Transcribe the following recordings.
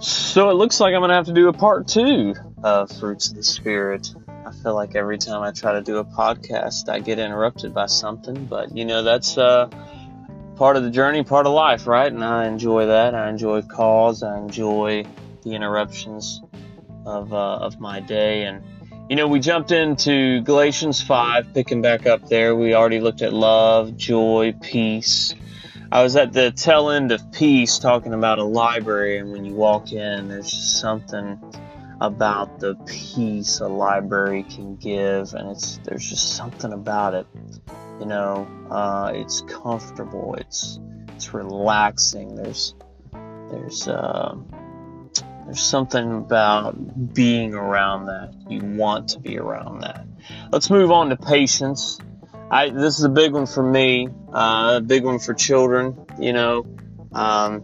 So it looks like I'm going to have to do a part two of Fruits of the Spirit. I feel like every time I try to do a podcast, I get interrupted by something, but you know, that's uh, part of the journey, part of life, right? And I enjoy that. I enjoy calls, I enjoy the interruptions of, uh, of my day. And, you know, we jumped into Galatians 5, picking back up there. We already looked at love, joy, peace I was at the tail end of peace talking about a library, and when you walk in, there's just something about the peace a library can give, and it's there's just something about it. You know, uh, it's comfortable. It's it's relaxing. There's there's uh, there's something about being around that. You want to be around that. Let's move on to patience. I this is a big one for me, uh, a big one for children. You know, um,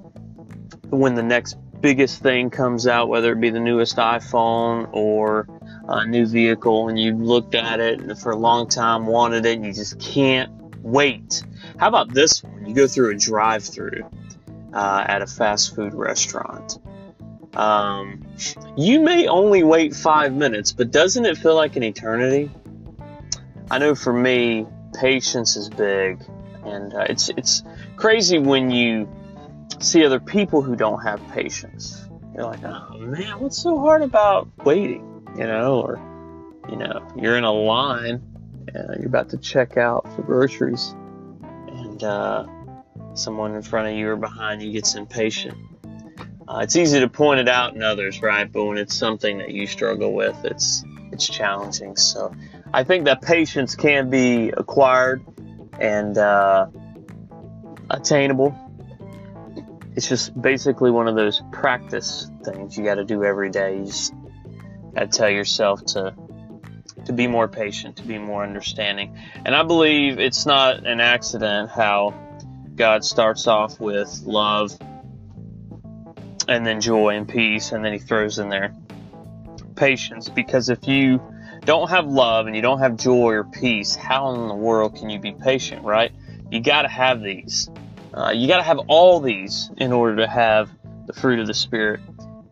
when the next biggest thing comes out, whether it be the newest iPhone or a new vehicle, and you've looked at it and for a long time wanted it, and you just can't wait. How about this one? You go through a drive-through uh, at a fast food restaurant. Um, you may only wait five minutes, but doesn't it feel like an eternity? I know for me, patience is big, and uh, it's it's crazy when you see other people who don't have patience. You're like, oh man, what's so hard about waiting? You know, or you know, you're in a line and you're about to check out for groceries, and uh, someone in front of you or behind you gets impatient. Uh, it's easy to point it out in others, right? But when it's something that you struggle with, it's it's challenging. So I think that patience can be acquired and uh, attainable. It's just basically one of those practice things you got to do every day. You just got to tell yourself to to be more patient, to be more understanding. And I believe it's not an accident how God starts off with love and then joy and peace, and then He throws in there patience. Because if you don't have love and you don't have joy or peace, how in the world can you be patient, right? You got to have these. Uh, you got to have all these in order to have the fruit of the Spirit.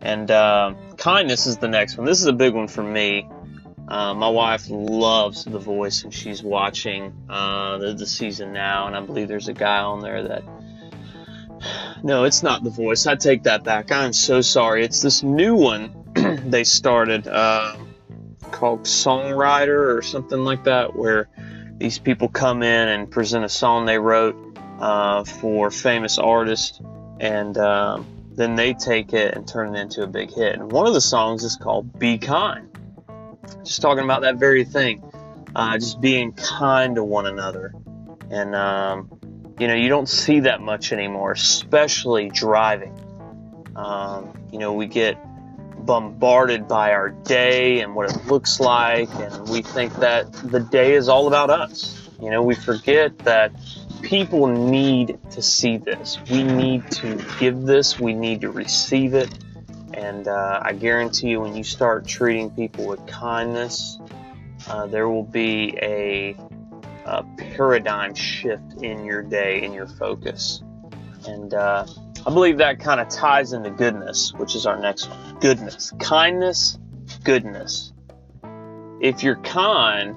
And uh, kindness is the next one. This is a big one for me. Uh, my wife loves The Voice, and she's watching uh, the, the season now. And I believe there's a guy on there that. No, it's not The Voice. I take that back. I'm so sorry. It's this new one they started. Uh, called Songwriter or something like that, where these people come in and present a song they wrote uh, for famous artists, and um, then they take it and turn it into a big hit. And one of the songs is called "Be Kind," just talking about that very thing, uh, just being kind to one another, and um, you know you don't see that much anymore, especially driving. Um, you know we get bombarded by our day and what it looks like, and we think that the day is all about us. You know, we forget that people need to see this. We need to give this, we need to receive it. And uh, I guarantee you, when you start treating people with kindness, uh, there will be a, a, paradigm shift in your day, in your focus. And uh, I believe that kind of ties into goodness, which is our next one. Goodness. Kindness, goodness. If you're kind,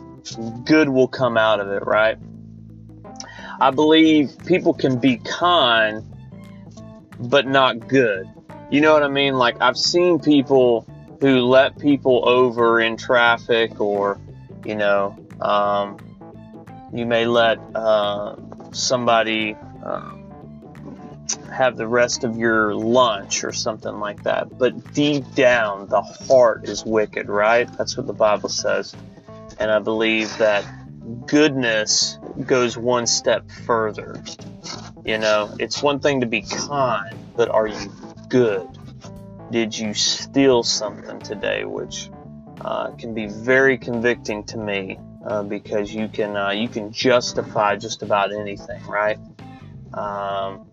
good will come out of it, right? I believe people can be kind, but not good. You know what I mean? Like, I've seen people who let people over in traffic, or, you know, um, you may let uh, somebody. Uh, have the rest of your lunch or something like that. But deep down, the heart is wicked, right? That's what the Bible says. And I believe that goodness goes one step further. You know, it's one thing to be kind, but are you good? Did you steal something today? Which uh, can be very convicting to me uh, because you can uh, you can justify just about anything, right? Um,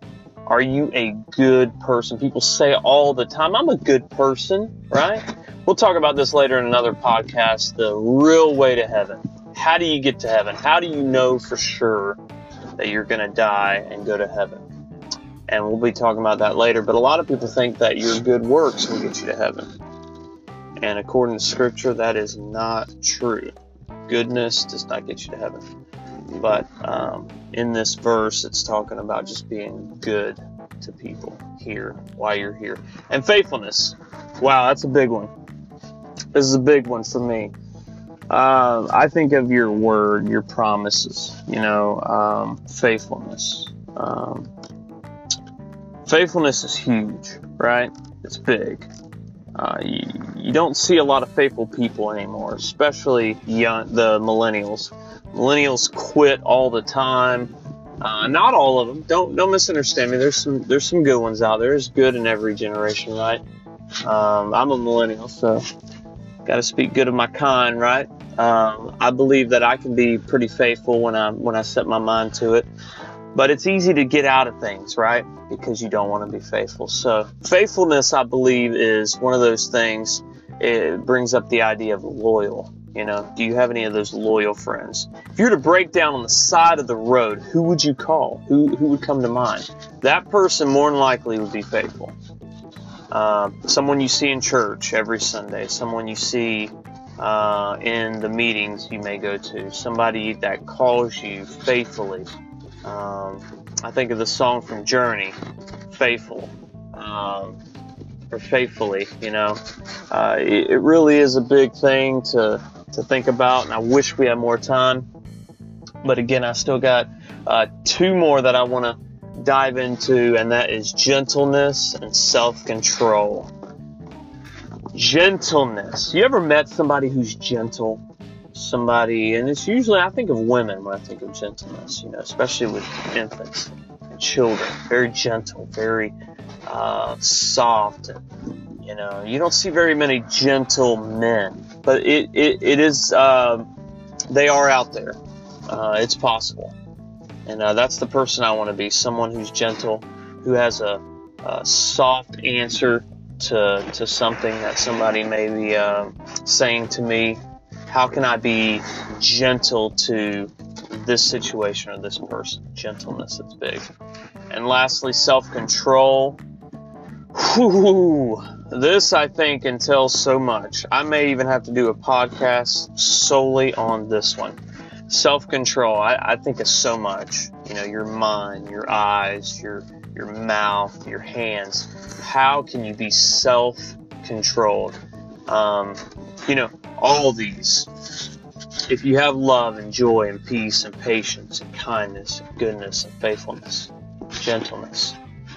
are you a good person? People say all the time, I'm a good person, right? We'll talk about this later in another podcast the real way to heaven. How do you get to heaven? How do you know for sure that you're going to die and go to heaven? And we'll be talking about that later. But a lot of people think that your good works will get you to heaven. And according to Scripture, that is not true. Goodness does not get you to heaven. But um, in this verse, it's talking about just being good to people here while you're here. And faithfulness. Wow, that's a big one. This is a big one for me. Uh, I think of your word, your promises, you know, um, faithfulness. Um, faithfulness is huge, right? It's big. Uh, you, you, don't see a lot of faithful people anymore, especially young, the millennials. Millennials quit all the time. Uh, not all of them. Don't don't misunderstand me. There's some there's some good ones out there. There's good in every generation, right? Um, I'm a millennial, so got to speak good of my kind, right? Um, I believe that I can be pretty faithful when I when I set my mind to it. But it's easy to get out of things, right? Because you don't want to be faithful. So faithfulness, I believe, is one of those things. It brings up the idea of loyal. You know, do you have any of those loyal friends? If you were to break down on the side of the road, who would you call? Who who would come to mind? That person more than likely would be faithful. Uh, someone you see in church every Sunday, someone you see uh, in the meetings you may go to, somebody that calls you faithfully. Um, I think of the song from Journey, Faithful, um, or Faithfully, you know. Uh, it, really is a big thing to, to think about, and I wish we had more time. But again, I still got uh, two more that I want to dive into, and that is gentleness and self control. Gentleness. You ever met somebody who's gentle? Somebody, and it's usually, I think of women when I think of gentleness, you know, especially with infants and children. Very gentle, very uh, soft. And, you know, you don't see very many gentle men, but it, it, it is, uh, they are out there. Uh, it's possible. And uh, that's the person I want to be someone who's gentle, who has a, a soft answer to, to something that somebody may be uh, saying to me. How can I be gentle to this situation or this person? Gentleness is big. And lastly, self control. This, I think, entails so much. I may even have to do a podcast solely on this one self control, I, I think is so much. You know, your mind, your eyes, your your mouth, your hands. How can you be self controlled? Um, you know, all these. If you have love and joy and peace and patience and kindness and goodness and faithfulness, gentleness,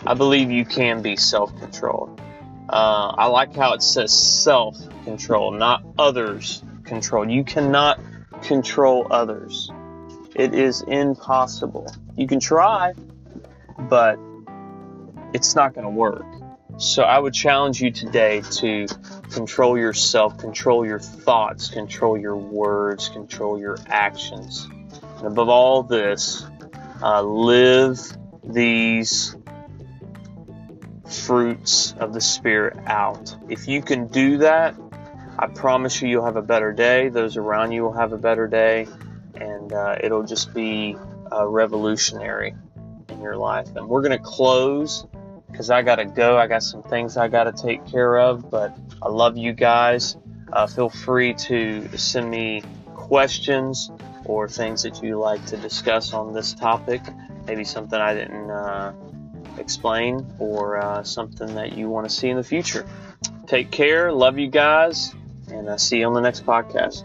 I believe you can be self controlled. Uh, I like how it says self control, not others control. You cannot control others. It is impossible. You can try, but it's not going to work. So I would challenge you today to control yourself, control your thoughts, control your words, control your actions. And above all this, uh, live these fruits of the Spirit out. If you can do that, I promise you, you'll have a better day. Those around you will have a better day, and uh, it'll just be uh, revolutionary in your life. And we're going to close because I got to go. I got some things I got to take care of, but I love you guys. Uh, feel free to send me questions or things that you like to discuss on this topic. Maybe something I didn't uh, explain or uh, something that you want to see in the future. Take care. Love you guys and uh, see you on the next podcast.